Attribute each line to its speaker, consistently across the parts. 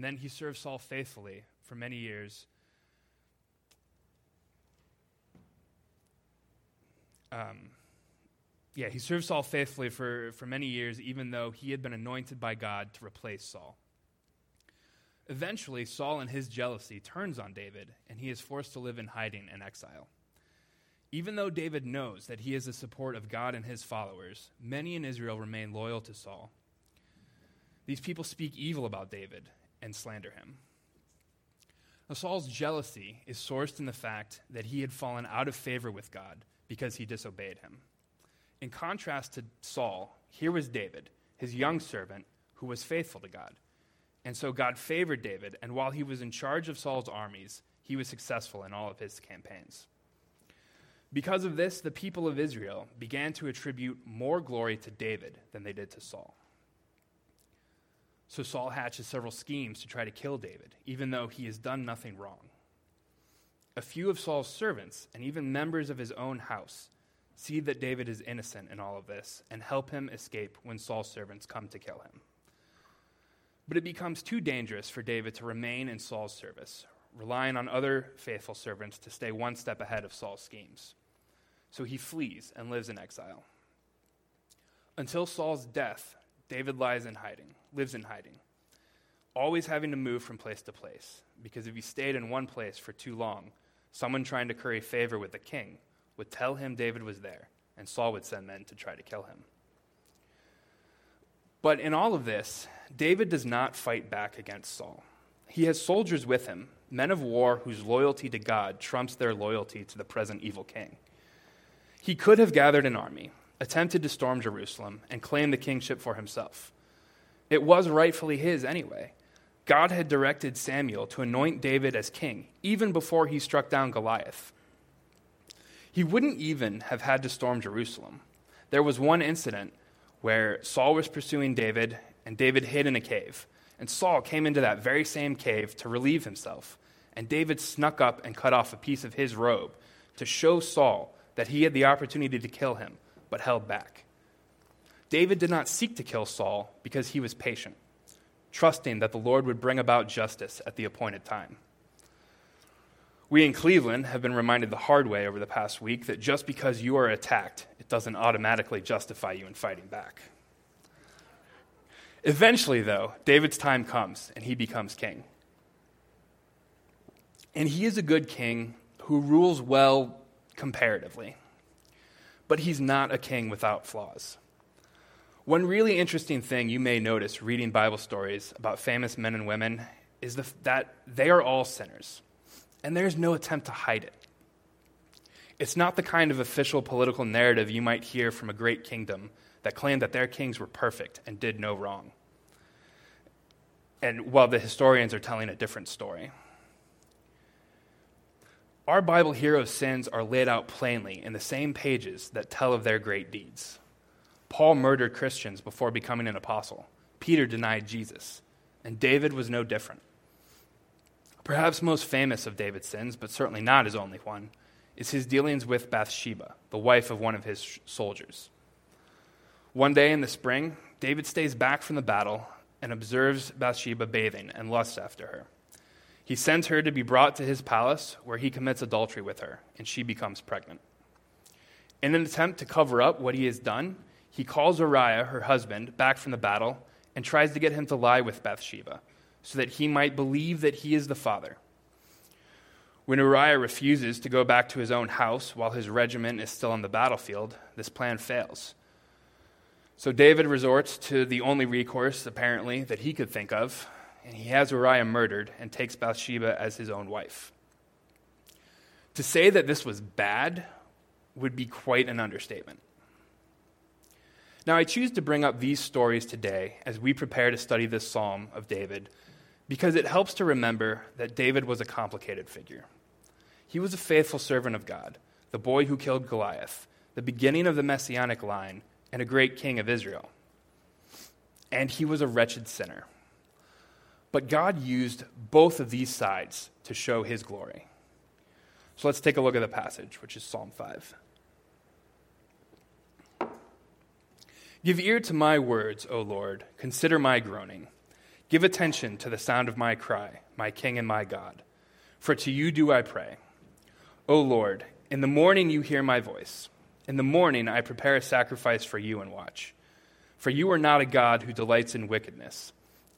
Speaker 1: And then he served Saul faithfully for many years. Um, yeah, he served Saul faithfully for, for many years, even though he had been anointed by God to replace Saul. Eventually, Saul, in his jealousy, turns on David, and he is forced to live in hiding and exile. Even though David knows that he is the support of God and his followers, many in Israel remain loyal to Saul. These people speak evil about David and slander him. Now, Saul's jealousy is sourced in the fact that he had fallen out of favor with God because he disobeyed him. In contrast to Saul, here was David, his young servant, who was faithful to God. And so God favored David, and while he was in charge of Saul's armies, he was successful in all of his campaigns. Because of this, the people of Israel began to attribute more glory to David than they did to Saul. So Saul hatches several schemes to try to kill David, even though he has done nothing wrong. A few of Saul's servants, and even members of his own house, see that David is innocent in all of this and help him escape when Saul's servants come to kill him. But it becomes too dangerous for David to remain in Saul's service, relying on other faithful servants to stay one step ahead of Saul's schemes. So he flees and lives in exile. Until Saul's death, David lies in hiding, lives in hiding, always having to move from place to place, because if he stayed in one place for too long, someone trying to curry favor with the king would tell him David was there, and Saul would send men to try to kill him. But in all of this, David does not fight back against Saul. He has soldiers with him, men of war whose loyalty to God trumps their loyalty to the present evil king. He could have gathered an army, attempted to storm Jerusalem, and claim the kingship for himself. It was rightfully his anyway. God had directed Samuel to anoint David as king, even before he struck down Goliath. He wouldn't even have had to storm Jerusalem. There was one incident where Saul was pursuing David, and David hid in a cave. And Saul came into that very same cave to relieve himself. And David snuck up and cut off a piece of his robe to show Saul that he had the opportunity to kill him, but held back. David did not seek to kill Saul because he was patient, trusting that the Lord would bring about justice at the appointed time. We in Cleveland have been reminded the hard way over the past week that just because you are attacked, it doesn't automatically justify you in fighting back. Eventually, though, David's time comes and he becomes king. And he is a good king who rules well comparatively. But he's not a king without flaws. One really interesting thing you may notice reading Bible stories about famous men and women is the, that they are all sinners, and there's no attempt to hide it. It's not the kind of official political narrative you might hear from a great kingdom that claimed that their kings were perfect and did no wrong. And while the historians are telling a different story. Our Bible heroes' sins are laid out plainly in the same pages that tell of their great deeds. Paul murdered Christians before becoming an apostle. Peter denied Jesus. And David was no different. Perhaps most famous of David's sins, but certainly not his only one, is his dealings with Bathsheba, the wife of one of his soldiers. One day in the spring, David stays back from the battle and observes Bathsheba bathing and lusts after her. He sends her to be brought to his palace, where he commits adultery with her, and she becomes pregnant. In an attempt to cover up what he has done, he calls Uriah, her husband, back from the battle and tries to get him to lie with Bathsheba, so that he might believe that he is the father. When Uriah refuses to go back to his own house while his regiment is still on the battlefield, this plan fails. So David resorts to the only recourse, apparently, that he could think of and he has Uriah murdered and takes Bathsheba as his own wife. To say that this was bad would be quite an understatement. Now, I choose to bring up these stories today as we prepare to study this psalm of David because it helps to remember that David was a complicated figure. He was a faithful servant of God, the boy who killed Goliath, the beginning of the messianic line, and a great king of Israel. And he was a wretched sinner. But God used both of these sides to show his glory. So let's take a look at the passage, which is Psalm 5. Give ear to my words, O Lord. Consider my groaning. Give attention to the sound of my cry, my King and my God. For to you do I pray. O Lord, in the morning you hear my voice. In the morning I prepare a sacrifice for you and watch. For you are not a God who delights in wickedness.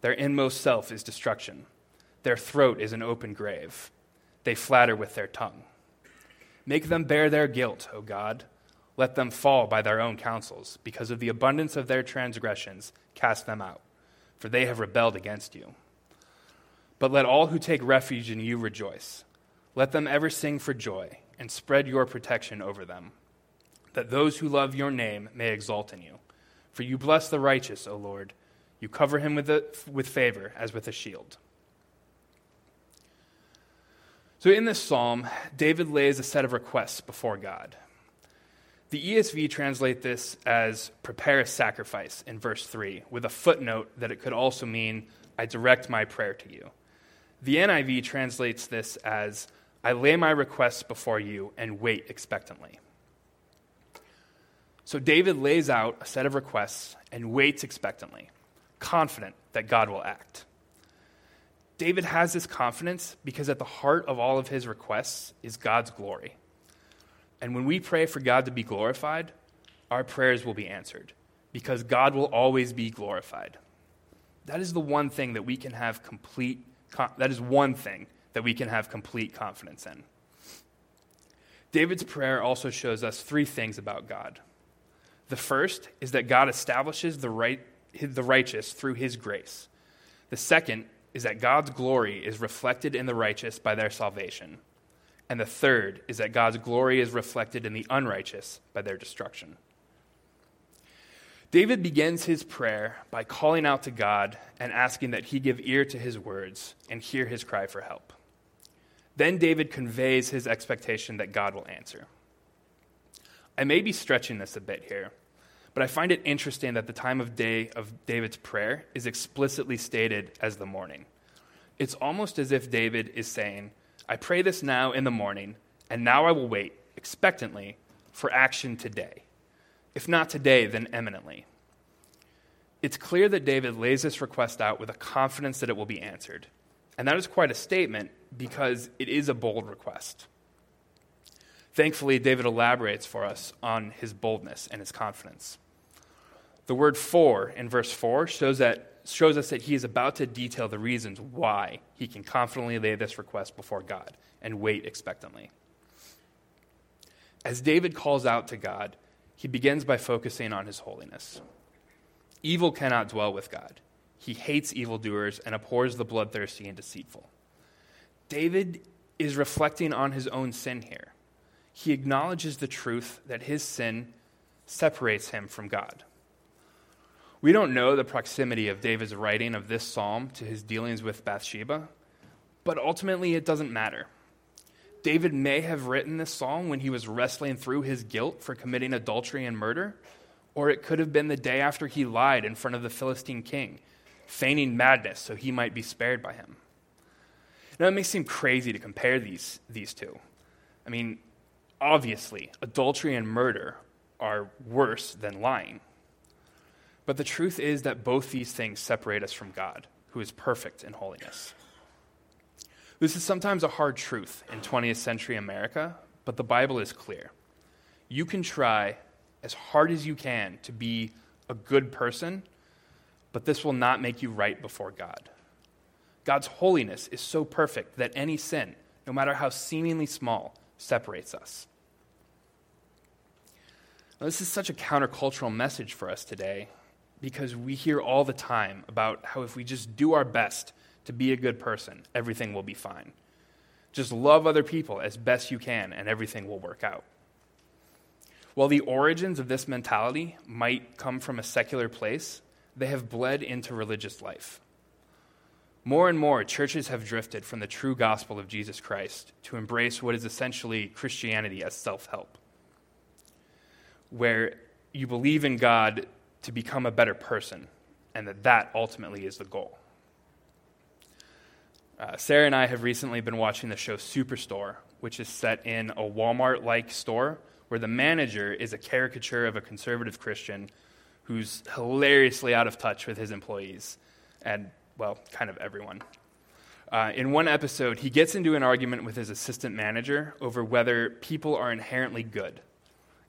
Speaker 1: Their inmost self is destruction. Their throat is an open grave. They flatter with their tongue. Make them bear their guilt, O God let them fall by their own counsels. Because of the abundance of their transgressions, cast them out, for they have rebelled against you. But let all who take refuge in you rejoice. Let them ever sing for joy, and spread your protection over them, that those who love your name may exult in you. For you bless the righteous, O Lord. You cover him with, with favor as with a shield. So, in this psalm, David lays a set of requests before God. The ESV translate this as prepare a sacrifice in verse 3, with a footnote that it could also mean I direct my prayer to you. The NIV translates this as I lay my requests before you and wait expectantly. So David lays out a set of requests and waits expectantly, confident that God will act. David has this confidence because at the heart of all of his requests is God's glory. And when we pray for God to be glorified, our prayers will be answered because God will always be glorified. That is the one thing that we can have complete that is one thing that we can have complete confidence in. David's prayer also shows us three things about God. The first is that God establishes the right the righteous through his grace. The second is that God's glory is reflected in the righteous by their salvation. And the third is that God's glory is reflected in the unrighteous by their destruction. David begins his prayer by calling out to God and asking that he give ear to his words and hear his cry for help. Then David conveys his expectation that God will answer. I may be stretching this a bit here, but I find it interesting that the time of day of David's prayer is explicitly stated as the morning. It's almost as if David is saying, I pray this now in the morning, and now I will wait expectantly for action today. If not today, then eminently. It's clear that David lays this request out with a confidence that it will be answered. And that is quite a statement because it is a bold request. Thankfully, David elaborates for us on his boldness and his confidence. The word for in verse 4 shows that shows us that he is about to detail the reasons why he can confidently lay this request before God and wait expectantly. As David calls out to God, he begins by focusing on his holiness. Evil cannot dwell with God. He hates evildoers and abhors the bloodthirsty and deceitful. David is reflecting on his own sin here. He acknowledges the truth that his sin separates him from God. We don't know the proximity of David's writing of this psalm to his dealings with Bathsheba, but ultimately it doesn't matter. David may have written this psalm when he was wrestling through his guilt for committing adultery and murder, or it could have been the day after he lied in front of the Philistine king, feigning madness so he might be spared by him. Now, it may seem crazy to compare these, these two. I mean, obviously, adultery and murder are worse than lying. But the truth is that both these things separate us from God, who is perfect in holiness. This is sometimes a hard truth in 20th century America, but the Bible is clear. You can try as hard as you can to be a good person, but this will not make you right before God. God's holiness is so perfect that any sin, no matter how seemingly small, separates us. Now, this is such a countercultural message for us today because we hear all the time about how if we just do our best to be a good person, everything will be fine. Just love other people as best you can, and everything will work out. While the origins of this mentality might come from a secular place, they have bled into religious life. More and more, churches have drifted from the true gospel of Jesus Christ to embrace what is essentially Christianity as self help, where you believe in God to become a better person, and that that ultimately is the goal. Uh, Sarah and I have recently been watching the show Superstore, which is set in a Walmart like store where the manager is a caricature of a conservative Christian who's hilariously out of touch with his employees and, well, kind of everyone. Uh, in one episode, he gets into an argument with his assistant manager over whether people are inherently good.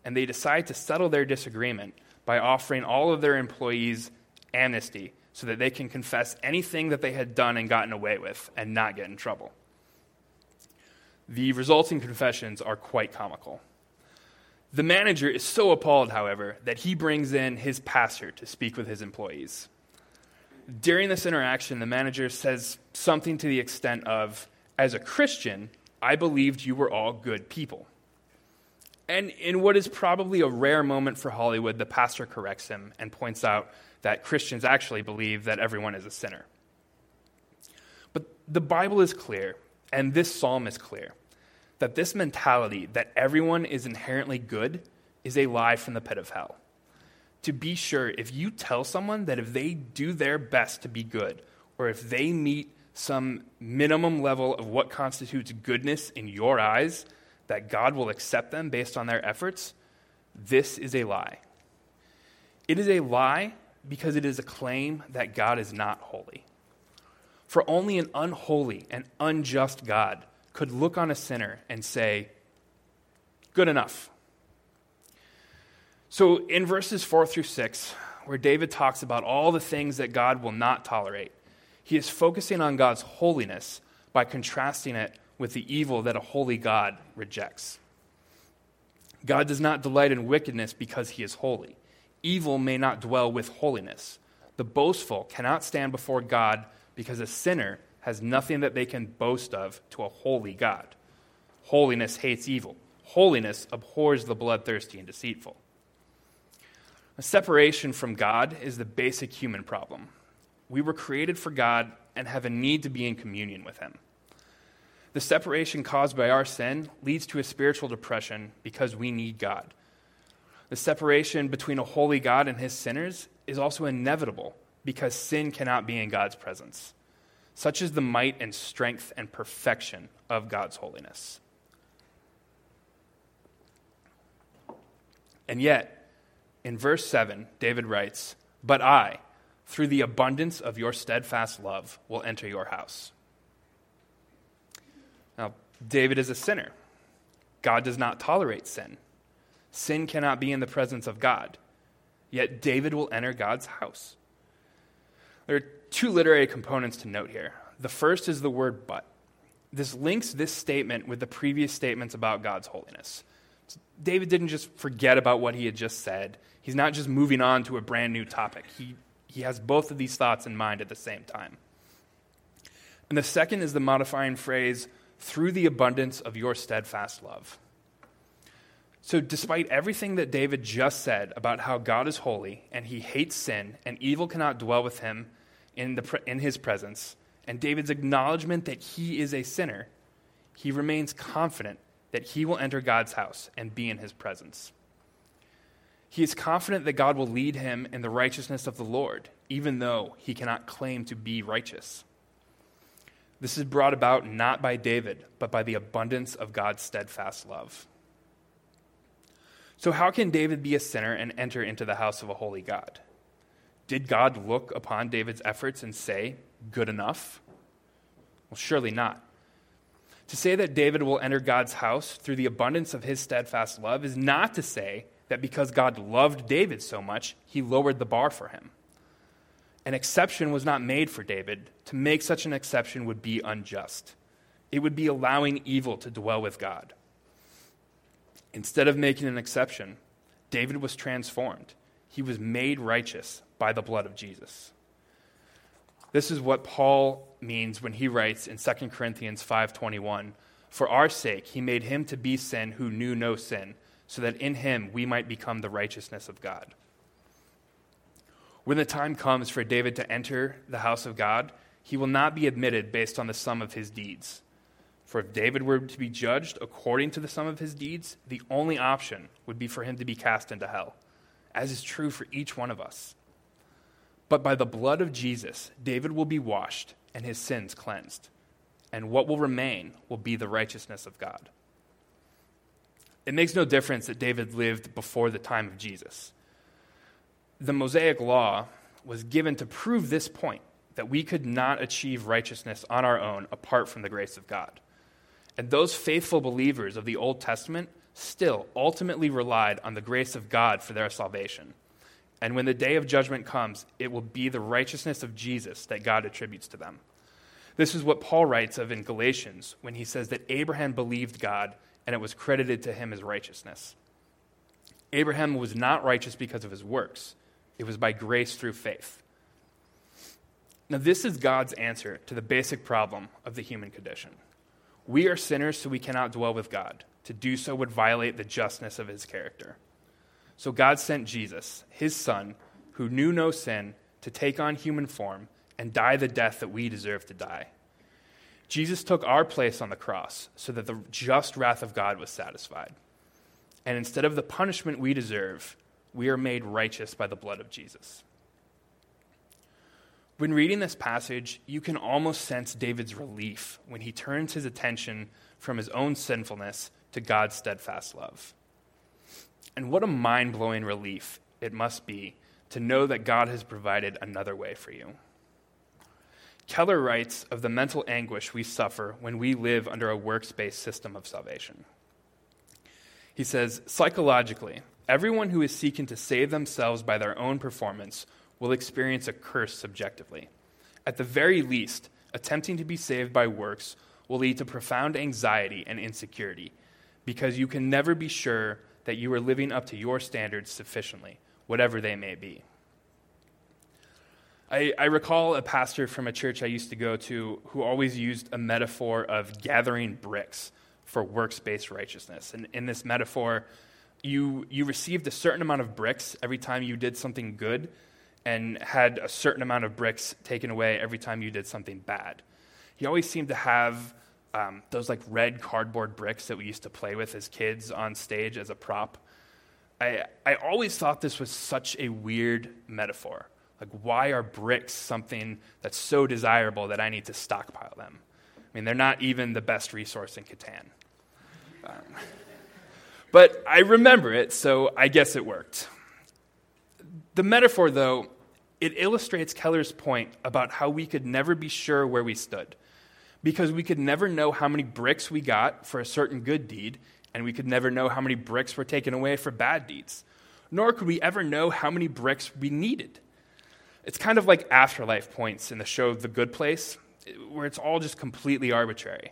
Speaker 1: And they decide to settle their disagreement by offering all of their employees amnesty so that they can confess anything that they had done and gotten away with and not get in trouble. The resulting confessions are quite comical. The manager is so appalled, however, that he brings in his pastor to speak with his employees. During this interaction, the manager says something to the extent of, As a Christian, I believed you were all good people. And in what is probably a rare moment for Hollywood, the pastor corrects him and points out that Christians actually believe that everyone is a sinner. But the Bible is clear, and this psalm is clear that this mentality that everyone is inherently good is a lie from the pit of hell. To be sure, if you tell someone that if they do their best to be good, or if they meet some minimum level of what constitutes goodness in your eyes, that God will accept them based on their efforts, this is a lie. It is a lie because it is a claim that God is not holy. For only an unholy and unjust God could look on a sinner and say, Good enough. So, in verses 4 through 6, where David talks about all the things that God will not tolerate, he is focusing on God's holiness by contrasting it with the evil that a holy God rejects. God does not delight in wickedness because he is holy. Evil may not dwell with holiness. The boastful cannot stand before God because a sinner has nothing that they can boast of to a holy God. Holiness hates evil. Holiness abhors the bloodthirsty and deceitful. A separation from God is the basic human problem. We were created for God and have a need to be in communion with Him. The separation caused by our sin leads to a spiritual depression because we need God. The separation between a holy God and his sinners is also inevitable because sin cannot be in God's presence. Such is the might and strength and perfection of God's holiness. And yet, in verse 7, David writes, But I, through the abundance of your steadfast love, will enter your house. David is a sinner. God does not tolerate sin. Sin cannot be in the presence of God. Yet David will enter God's house. There are two literary components to note here. The first is the word but. This links this statement with the previous statements about God's holiness. David didn't just forget about what he had just said, he's not just moving on to a brand new topic. He, he has both of these thoughts in mind at the same time. And the second is the modifying phrase, through the abundance of your steadfast love. So, despite everything that David just said about how God is holy and he hates sin and evil cannot dwell with him in, the, in his presence, and David's acknowledgement that he is a sinner, he remains confident that he will enter God's house and be in his presence. He is confident that God will lead him in the righteousness of the Lord, even though he cannot claim to be righteous. This is brought about not by David, but by the abundance of God's steadfast love. So, how can David be a sinner and enter into the house of a holy God? Did God look upon David's efforts and say, good enough? Well, surely not. To say that David will enter God's house through the abundance of his steadfast love is not to say that because God loved David so much, he lowered the bar for him. An exception was not made for David. To make such an exception would be unjust. It would be allowing evil to dwell with God. Instead of making an exception, David was transformed. He was made righteous by the blood of Jesus. This is what Paul means when he writes in 2 Corinthians 5:21, "For our sake he made him to be sin who knew no sin, so that in him we might become the righteousness of God." When the time comes for David to enter the house of God, he will not be admitted based on the sum of his deeds. For if David were to be judged according to the sum of his deeds, the only option would be for him to be cast into hell, as is true for each one of us. But by the blood of Jesus, David will be washed and his sins cleansed, and what will remain will be the righteousness of God. It makes no difference that David lived before the time of Jesus. The Mosaic law was given to prove this point that we could not achieve righteousness on our own apart from the grace of God. And those faithful believers of the Old Testament still ultimately relied on the grace of God for their salvation. And when the day of judgment comes, it will be the righteousness of Jesus that God attributes to them. This is what Paul writes of in Galatians when he says that Abraham believed God and it was credited to him as righteousness. Abraham was not righteous because of his works, it was by grace through faith. Now, this is God's answer to the basic problem of the human condition. We are sinners, so we cannot dwell with God. To do so would violate the justness of his character. So God sent Jesus, his son, who knew no sin, to take on human form and die the death that we deserve to die. Jesus took our place on the cross so that the just wrath of God was satisfied. And instead of the punishment we deserve, we are made righteous by the blood of Jesus. When reading this passage, you can almost sense David's relief when he turns his attention from his own sinfulness to God's steadfast love. And what a mind blowing relief it must be to know that God has provided another way for you. Keller writes of the mental anguish we suffer when we live under a works based system of salvation. He says, psychologically, everyone who is seeking to save themselves by their own performance will experience a curse subjectively. At the very least, attempting to be saved by works will lead to profound anxiety and insecurity because you can never be sure that you are living up to your standards sufficiently, whatever they may be. I, I, recall a pastor from a church I used to go to who always used a metaphor of gathering bricks for works based righteousness. And in this metaphor, you, you received a certain amount of bricks every time you did something good and had a certain amount of bricks taken away every time you did something bad. He always seemed to have um, those like red cardboard bricks that we used to play with as kids on stage as a prop. I, I always thought this was such a weird metaphor. Like, why are bricks something that's so desirable that I need to stockpile them? I mean, they're not even the best resource in Catan. Um, but I remember it, so I guess it worked. The metaphor, though, it illustrates Keller's point about how we could never be sure where we stood because we could never know how many bricks we got for a certain good deed, and we could never know how many bricks were taken away for bad deeds. Nor could we ever know how many bricks we needed. It's kind of like afterlife points in the show The Good Place, where it's all just completely arbitrary.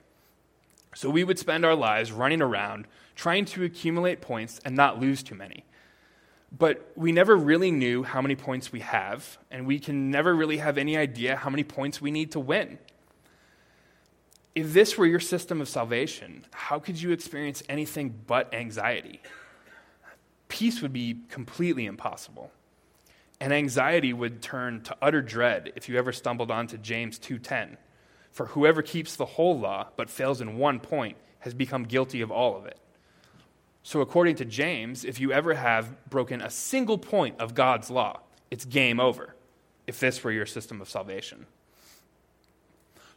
Speaker 1: So we would spend our lives running around trying to accumulate points and not lose too many. But we never really knew how many points we have, and we can never really have any idea how many points we need to win. If this were your system of salvation, how could you experience anything but anxiety? Peace would be completely impossible. And anxiety would turn to utter dread if you ever stumbled onto James 2:10. For whoever keeps the whole law but fails in one point has become guilty of all of it. So, according to James, if you ever have broken a single point of God's law, it's game over, if this were your system of salvation.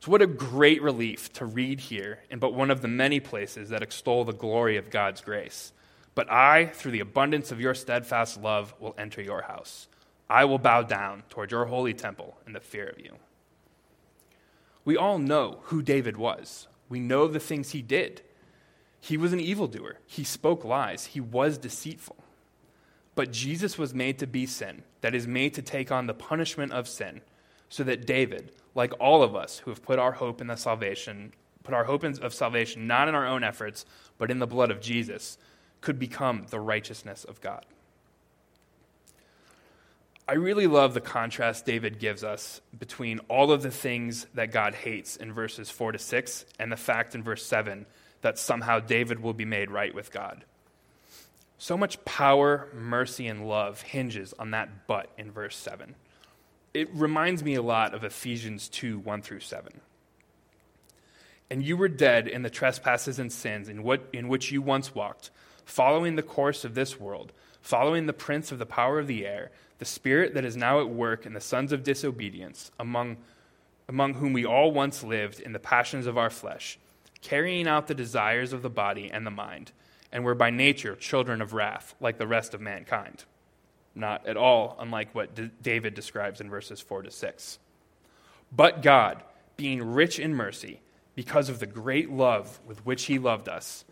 Speaker 1: So, what a great relief to read here in but one of the many places that extol the glory of God's grace. But I, through the abundance of your steadfast love, will enter your house. I will bow down toward your holy temple in the fear of you. We all know who David was. We know the things he did. He was an evildoer. He spoke lies. He was deceitful. But Jesus was made to be sin, that is, made to take on the punishment of sin, so that David, like all of us who have put our hope in the salvation, put our hope of salvation not in our own efforts, but in the blood of Jesus, could become the righteousness of God. I really love the contrast David gives us between all of the things that God hates in verses 4 to 6 and the fact in verse 7 that somehow David will be made right with God. So much power, mercy, and love hinges on that but in verse 7. it reminds me a lot of Ephesians 2 1 through 7. And you were dead in the trespasses and sins in, what, in which you once walked, following the course of this world, following the prince of the power of the air, the spirit that is now at work in the sons of disobedience, among, among whom we all once lived in the passions of our flesh, carrying out the desires of the body and the mind, and were by nature children of wrath, like the rest of mankind. Not at all unlike what D- David describes in verses 4 to 6. But God, being rich in mercy, because of the great love with which he loved us,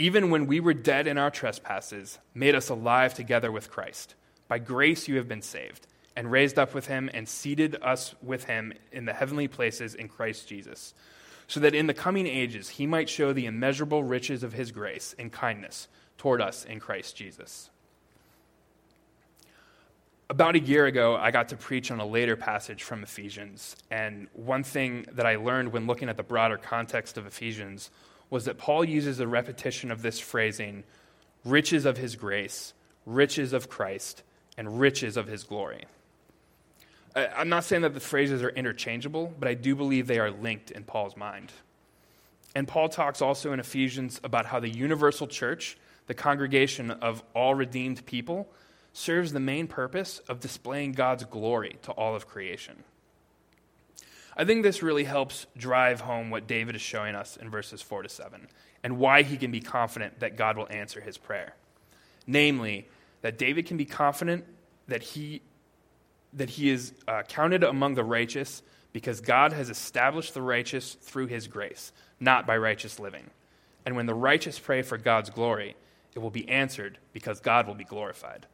Speaker 1: even when we were dead in our trespasses, made us alive together with Christ. By grace you have been saved, and raised up with him, and seated us with him in the heavenly places in Christ Jesus, so that in the coming ages he might show the immeasurable riches of his grace and kindness toward us in Christ Jesus about a year ago, I got to preach on a later passage from Ephesians. And one thing that I learned when looking at the broader context of Ephesians was that Paul uses a repetition of this phrasing riches of his grace, riches of Christ, and riches of his glory. I'm not saying that the phrases are interchangeable, but I do believe they are linked in Paul's mind. And Paul talks also in Ephesians about how the universal church, the congregation of all redeemed people, serves the main purpose of displaying God's glory to all of creation. I think this really helps drive home what David is showing us in verses 4 to 7 and why he can be confident that God will answer his prayer. Namely, that David can be confident that he, that he is uh, counted among the righteous because God has established the righteous through his grace, not by righteous living. And when the righteous pray for God's glory, it will be answered because God will be glorified.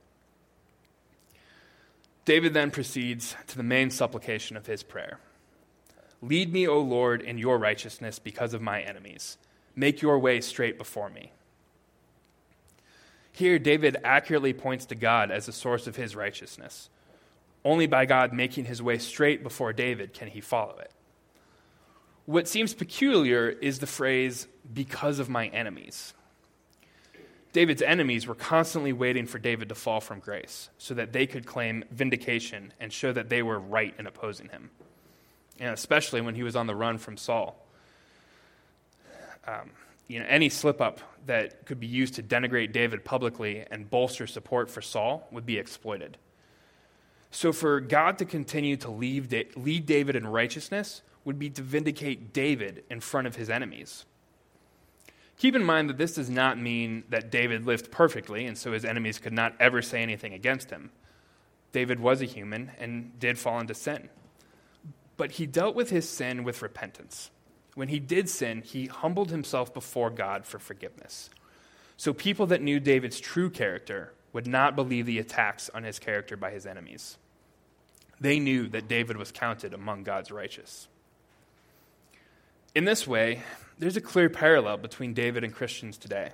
Speaker 1: David then proceeds to the main supplication of his prayer Lead me, O Lord, in your righteousness because of my enemies. Make your way straight before me. Here, David accurately points to God as the source of his righteousness. Only by God making his way straight before David can he follow it. What seems peculiar is the phrase, because of my enemies. David's enemies were constantly waiting for David to fall from grace so that they could claim vindication and show that they were right in opposing him, and especially when he was on the run from Saul. Um, you know, any slip up that could be used to denigrate David publicly and bolster support for Saul would be exploited. So, for God to continue to lead, lead David in righteousness would be to vindicate David in front of his enemies. Keep in mind that this does not mean that David lived perfectly, and so his enemies could not ever say anything against him. David was a human and did fall into sin. But he dealt with his sin with repentance. When he did sin, he humbled himself before God for forgiveness. So people that knew David's true character would not believe the attacks on his character by his enemies. They knew that David was counted among God's righteous. In this way, there's a clear parallel between David and Christians today.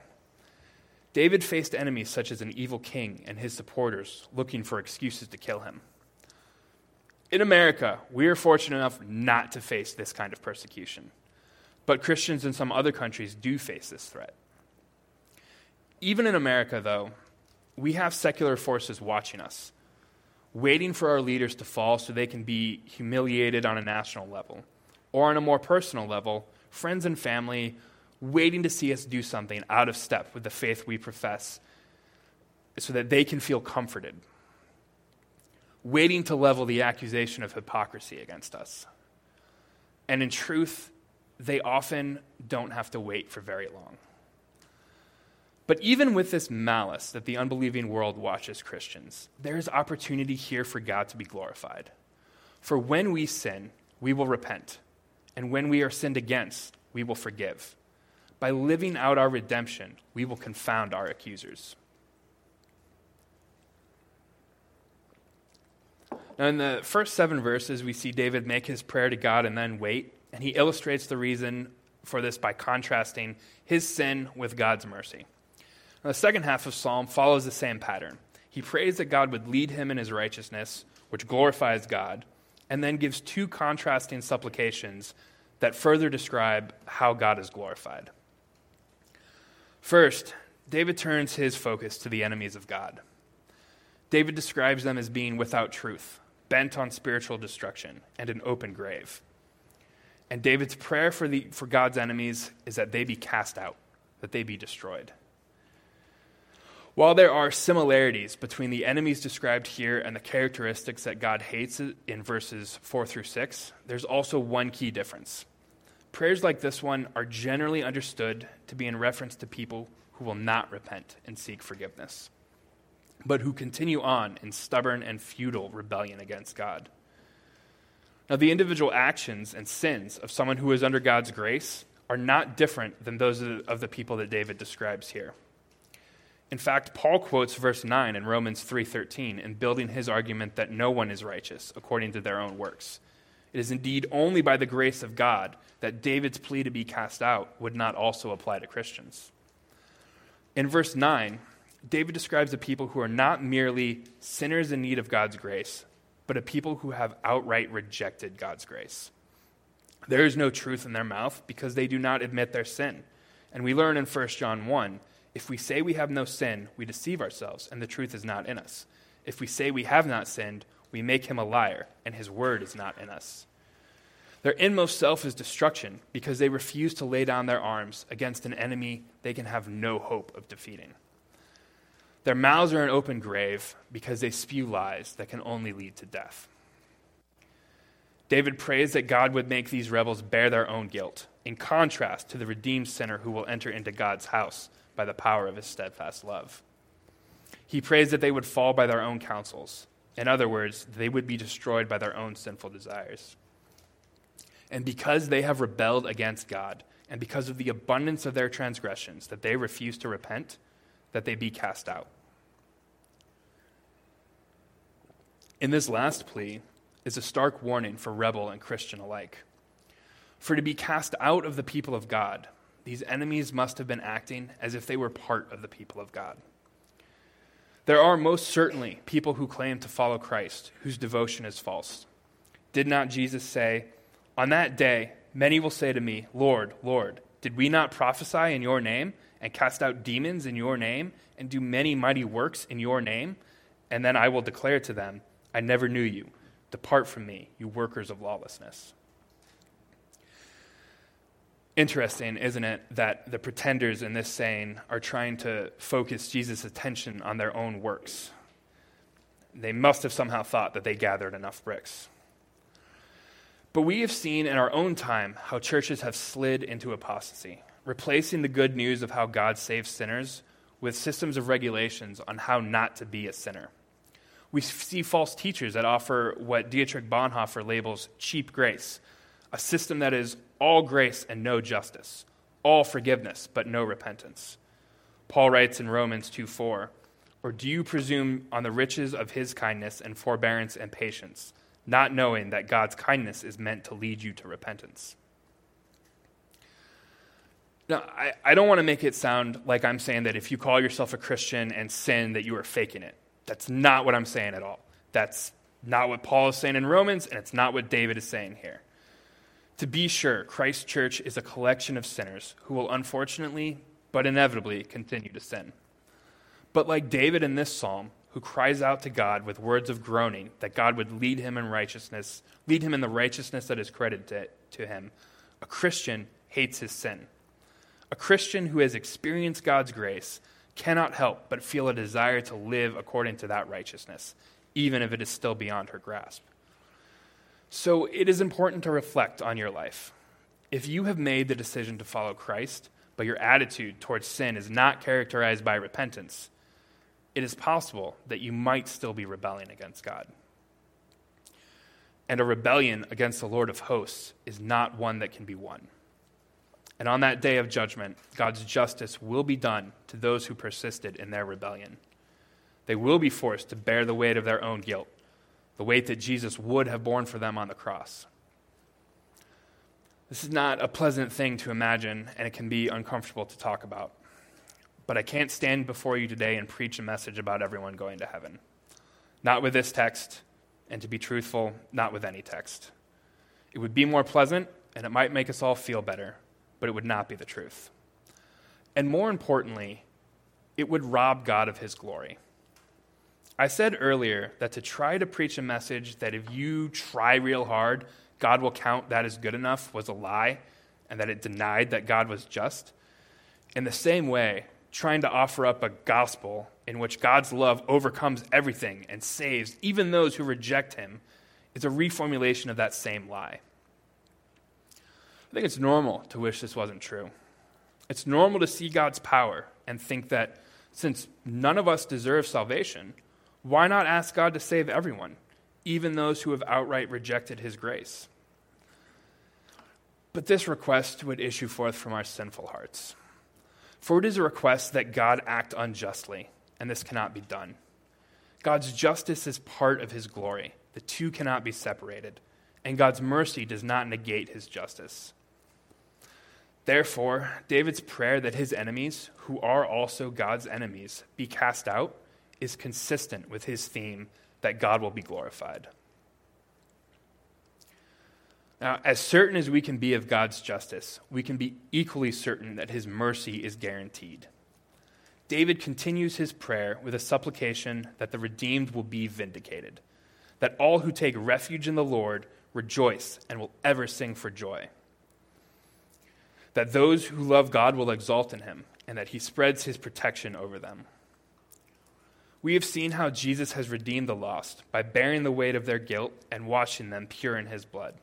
Speaker 1: David faced enemies such as an evil king and his supporters looking for excuses to kill him. In America, we are fortunate enough not to face this kind of persecution. But Christians in some other countries do face this threat. Even in America, though, we have secular forces watching us, waiting for our leaders to fall so they can be humiliated on a national level, or on a more personal level, friends and family waiting to see us do something out of step with the faith we profess so that they can feel comforted, waiting to level the accusation of hypocrisy against us. And in truth, they often don't have to wait for very long. But even with this malice that the unbelieving world watches Christians, there is opportunity here for God to be glorified. For when we sin, we will repent and when we are sinned against, we will forgive. By living out our redemption, we will confound our accusers. Now, in the first seven verses, we see David make his prayer to God and then wait, and he illustrates the reason for this by contrasting his sin with God's mercy. Now, the second half of Psalm follows the same pattern. He prays that God would lead him in his righteousness, which glorifies God, and then gives two contrasting supplications that further describe how God is glorified. First, David turns his focus to the enemies of God. David describes them as being without truth, bent on spiritual destruction, and an open grave. And David's prayer for, the, for God's enemies is that they be cast out, that they be destroyed. While there are similarities between the enemies described here and the characteristics that God hates in verses 4 through 6, there's also one key difference. Prayers like this one are generally understood to be in reference to people who will not repent and seek forgiveness, but who continue on in stubborn and futile rebellion against God. Now, the individual actions and sins of someone who is under God's grace are not different than those of the people that David describes here. In fact, Paul quotes verse 9 in Romans 3:13 in building his argument that no one is righteous according to their own works. It is indeed only by the grace of God that David's plea to be cast out would not also apply to Christians. In verse 9, David describes a people who are not merely sinners in need of God's grace, but a people who have outright rejected God's grace. There is no truth in their mouth because they do not admit their sin. And we learn in 1 John 1 if we say we have no sin, we deceive ourselves, and the truth is not in us. If we say we have not sinned, we make him a liar, and his word is not in us. Their inmost self is destruction because they refuse to lay down their arms against an enemy they can have no hope of defeating. Their mouths are an open grave because they spew lies that can only lead to death. David prays that God would make these rebels bear their own guilt, in contrast to the redeemed sinner who will enter into God's house by the power of his steadfast love. He prays that they would fall by their own counsels. In other words, they would be destroyed by their own sinful desires. And because they have rebelled against God, and because of the abundance of their transgressions, that they refuse to repent, that they be cast out. In this last plea is a stark warning for rebel and Christian alike. For to be cast out of the people of God, these enemies must have been acting as if they were part of the people of God. There are most certainly people who claim to follow Christ whose devotion is false. Did not Jesus say, On that day, many will say to me, Lord, Lord, did we not prophesy in your name and cast out demons in your name and do many mighty works in your name? And then I will declare to them, I never knew you. Depart from me, you workers of lawlessness. Interesting, isn't it, that the pretenders in this saying are trying to focus Jesus' attention on their own works? They must have somehow thought that they gathered enough bricks. But we have seen in our own time how churches have slid into apostasy, replacing the good news of how God saves sinners with systems of regulations on how not to be a sinner. We see false teachers that offer what Dietrich Bonhoeffer labels cheap grace, a system that is all grace and no justice, all forgiveness but no repentance. Paul writes in Romans 2 4, Or do you presume on the riches of his kindness and forbearance and patience, not knowing that God's kindness is meant to lead you to repentance? Now, I, I don't want to make it sound like I'm saying that if you call yourself a Christian and sin, that you are faking it. That's not what I'm saying at all. That's not what Paul is saying in Romans, and it's not what David is saying here. To be sure, Christ Church is a collection of sinners who will unfortunately, but inevitably, continue to sin. But like David in this psalm, who cries out to God with words of groaning that God would lead him in righteousness, lead him in the righteousness that is credited to him, a Christian hates his sin. A Christian who has experienced God's grace cannot help but feel a desire to live according to that righteousness, even if it is still beyond her grasp. So it is important to reflect on your life. If you have made the decision to follow Christ, but your attitude towards sin is not characterized by repentance, it is possible that you might still be rebelling against God. And a rebellion against the Lord of hosts is not one that can be won. And on that day of judgment, God's justice will be done to those who persisted in their rebellion. They will be forced to bear the weight of their own guilt the weight that Jesus would have borne for them on the cross. This is not a pleasant thing to imagine, and it can be uncomfortable to talk about. But I can't stand before you today and preach a message about everyone going to heaven. Not with this text, and to be truthful, not with any text. It would be more pleasant, and it might make us all feel better, but it would not be the truth. And more importantly, it would rob God of his glory. I said earlier that to try to preach a message that if you try real hard, God will count that as good enough was a lie, and that it denied that God was just. In the same way, trying to offer up a gospel in which God's love overcomes everything and saves even those who reject him is a reformulation of that same lie. I think it's normal to wish this wasn't true. It's normal to see God's power and think that since none of us deserve salvation, why not ask God to save everyone, even those who have outright rejected his grace? But this request would issue forth from our sinful hearts. For it is a request that God act unjustly, and this cannot be done. God's justice is part of his glory. The two cannot be separated, and God's mercy does not negate his justice. Therefore, David's prayer that his enemies, who are also God's enemies, be cast out is consistent with his theme that God will be glorified. Now, as certain as we can be of God's justice, we can be equally certain that his mercy is guaranteed. David continues his prayer with a supplication that the redeemed will be vindicated, that all who take refuge in the Lord rejoice and will ever sing for joy that those who love God will exalt in him, and that he spreads his protection over them. We have seen how Jesus has redeemed the lost by bearing the weight of their guilt and washing them pure in his blood.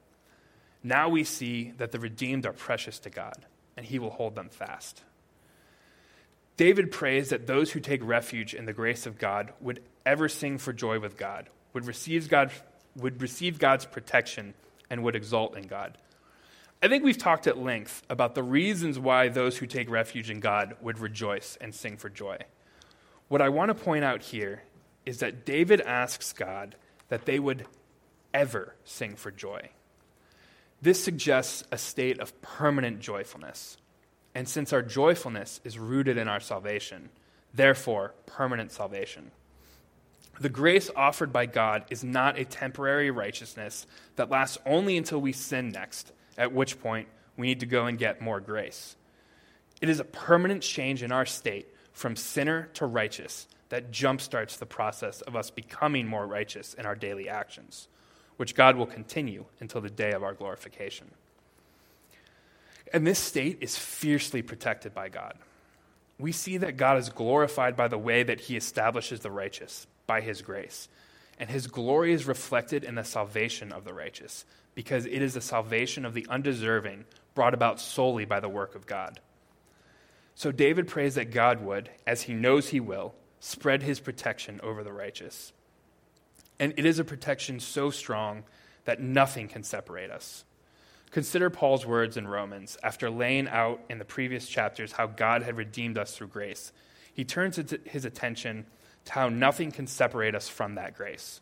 Speaker 1: Now we see that the redeemed are precious to God, and he will hold them fast. David prays that those who take refuge in the grace of God would ever sing for joy with God, would receive, God, would receive God's protection, and would exult in God. I think we've talked at length about the reasons why those who take refuge in God would rejoice and sing for joy. What I want to point out here is that David asks God that they would ever sing for joy. This suggests a state of permanent joyfulness. And since our joyfulness is rooted in our salvation, therefore, permanent salvation. The grace offered by God is not a temporary righteousness that lasts only until we sin next at which point we need to go and get more grace. It is a permanent change in our state from sinner to righteous that jumpstarts the process of us becoming more righteous in our daily actions, which God will continue until the day of our glorification. And this state is fiercely protected by God. We see that God is glorified by the way that he establishes the righteous, by his grace. And his glory is reflected in the salvation of the righteous, because it is the salvation of the undeserving brought about solely by the work of God. So David prays that God would, as he knows he will, spread his protection over the righteous. And it is a protection so strong that nothing can separate us. Consider Paul's words in Romans after laying out in the previous chapters how God had redeemed us through grace. He turns his attention to how nothing can separate us from that grace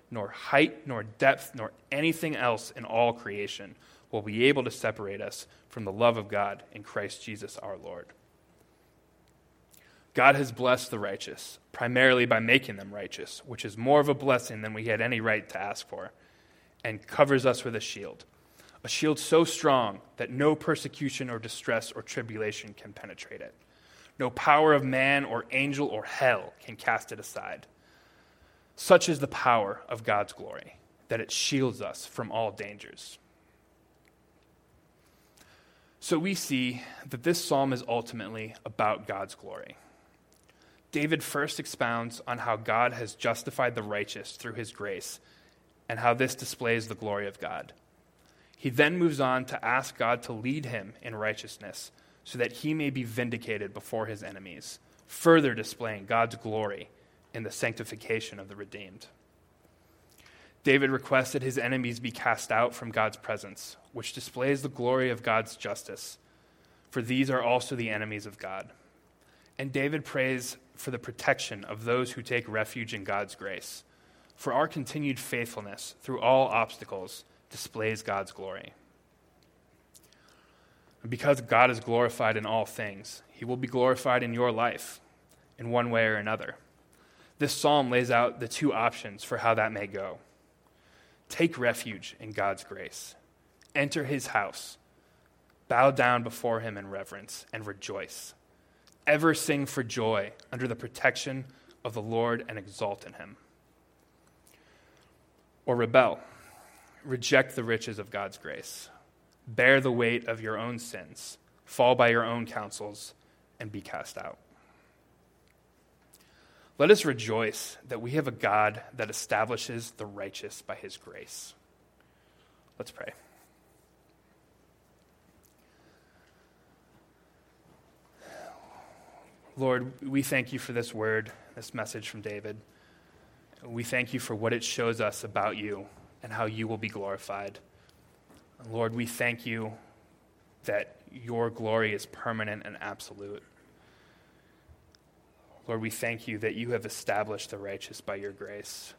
Speaker 1: nor height, nor depth, nor anything else in all creation will be able to separate us from the love of God in Christ Jesus our Lord. God has blessed the righteous, primarily by making them righteous, which is more of a blessing than we had any right to ask for, and covers us with a shield. A shield so strong that no persecution or distress or tribulation can penetrate it. No power of man or angel or hell can cast it aside. Such is the power of God's glory, that it shields us from all dangers. So we see that this psalm is ultimately about God's glory. David first expounds on how God has justified the righteous through his grace and how this displays the glory of God. He then moves on to ask God to lead him in righteousness so that he may be vindicated before his enemies, further displaying God's glory in the sanctification of the redeemed. David requested his enemies be cast out from God's presence, which displays the glory of God's justice, for these are also the enemies of God. And David prays for the protection of those who take refuge in God's grace, for our continued faithfulness through all obstacles displays God's glory. And because God is glorified in all things, he will be glorified in your life in one way or another. This psalm lays out the two options for how that may go. Take refuge in God's grace, enter his house, bow down before him in reverence, and rejoice. Ever sing for joy under the protection of the Lord and exult in him. Or rebel, reject the riches of God's grace, bear the weight of your own sins, fall by your own counsels, and be cast out. Let us rejoice that we have a God that establishes the righteous by his grace. Let's pray. Lord, we thank you for this word, this message from David. We thank you for what it shows us about you and how you will be glorified. Lord, we thank you that your glory is permanent and absolute. Lord, we thank you that you have established the righteous by your grace.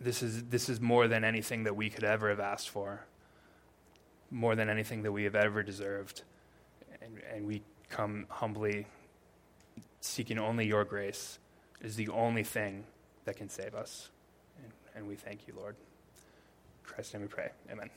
Speaker 1: This is, this is more than anything that we could ever have asked for, more than anything that we have ever deserved. And, and we come humbly seeking only your grace it is the only thing that can save us. And, and we thank you, Lord. In Christ's name we pray. Amen.